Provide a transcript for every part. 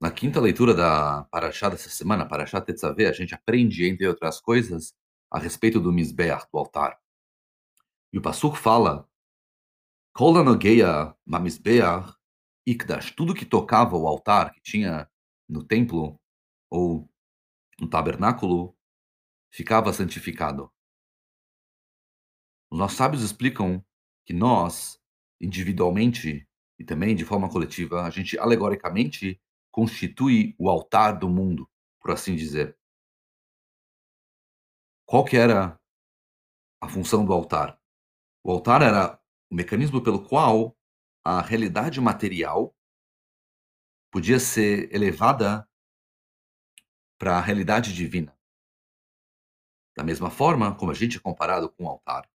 Na quinta leitura da Parashá dessa semana, Parashá Tetzaveh, a gente aprende, entre outras coisas, a respeito do Mizbeach, do altar. E o Passuk fala, ikdash, tudo que tocava o altar que tinha no templo ou no tabernáculo, ficava santificado. Os nossos sábios explicam que nós, individualmente e também de forma coletiva, a gente alegoricamente constitui o altar do mundo, por assim dizer. Qual que era a função do altar? O altar era o mecanismo pelo qual a realidade material podia ser elevada para a realidade divina. Da mesma forma como a gente é comparado com o altar,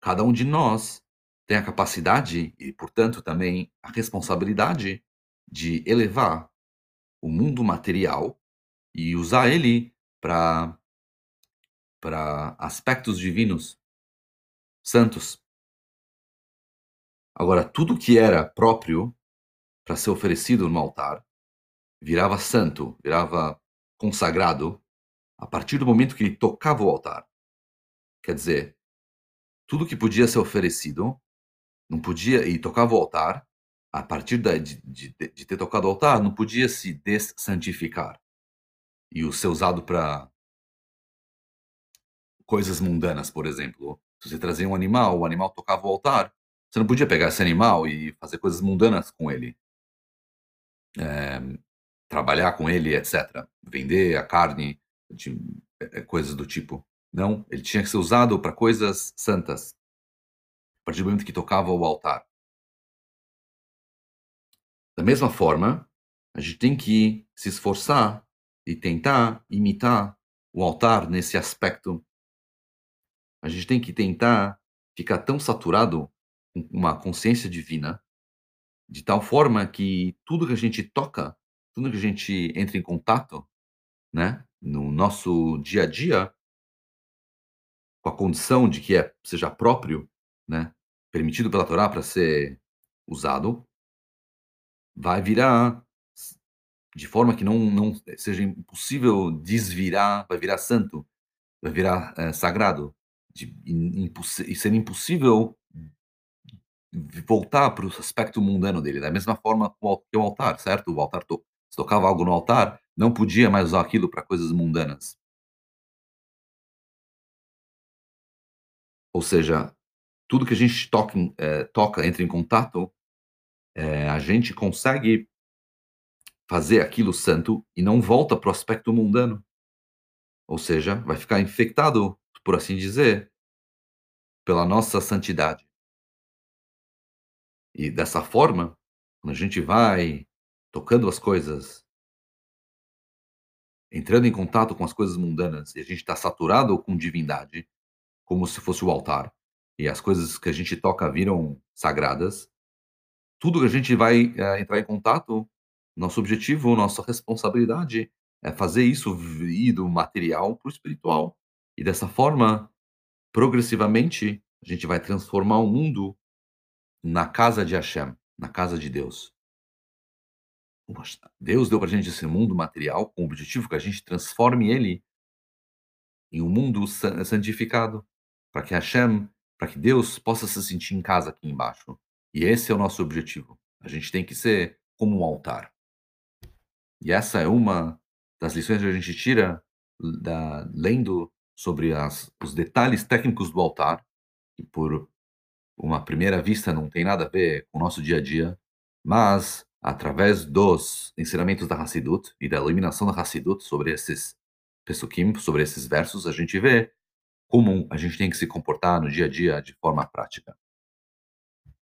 cada um de nós tem a capacidade e, portanto, também a responsabilidade de elevar o mundo material e usar ele para para aspectos divinos santos. Agora, tudo que era próprio para ser oferecido no altar virava santo, virava consagrado a partir do momento que ele tocava o altar. Quer dizer, tudo que podia ser oferecido não podia e tocava o altar a partir de, de, de, ter tocado o altar, não podia se dessantificar e o ser usado para coisas mundanas, por exemplo. Se você trazia um animal, o animal tocava o altar, você não podia pegar esse animal e fazer coisas mundanas com ele. É, trabalhar com ele, etc. Vender a carne, de, é, coisas do tipo. Não, ele tinha que ser usado para coisas santas. A partir do momento que tocava o altar. Da mesma forma, a gente tem que se esforçar e tentar imitar o altar nesse aspecto. A gente tem que tentar ficar tão saturado com uma consciência divina, de tal forma que tudo que a gente toca, tudo que a gente entra em contato, né, no nosso dia a dia, com a condição de que é seja próprio, né, permitido pela Torá para ser usado, vai virar de forma que não, não seja impossível desvirar, vai virar santo, vai virar é, sagrado, de, e ser impossível voltar para o aspecto mundano dele. Da mesma forma que o altar, certo? O altar, to se tocava algo no altar, não podia mais usar aquilo para coisas mundanas. Ou seja, tudo que a gente é, toca entra em contato, é, a gente consegue fazer aquilo santo e não volta para o aspecto mundano. Ou seja, vai ficar infectado, por assim dizer, pela nossa santidade. E dessa forma, quando a gente vai tocando as coisas, entrando em contato com as coisas mundanas, e a gente está saturado com divindade, como se fosse o altar, e as coisas que a gente toca viram sagradas, tudo que a gente vai é, entrar em contato, nosso objetivo, nossa responsabilidade é fazer isso ir do material para o espiritual. E dessa forma, progressivamente, a gente vai transformar o mundo na casa de Hashem, na casa de Deus. Deus deu para a gente esse mundo material com o objetivo que a gente transforme ele em um mundo santificado, para que Hashem, para que Deus possa se sentir em casa aqui embaixo. E esse é o nosso objetivo. A gente tem que ser como um altar. E essa é uma das lições que a gente tira da, lendo sobre as, os detalhes técnicos do altar, que por uma primeira vista não tem nada a ver com o nosso dia a dia, mas através dos ensinamentos da Hassidut e da iluminação da Hassidut sobre esses Pesukim, sobre esses versos, a gente vê como a gente tem que se comportar no dia a dia de forma prática.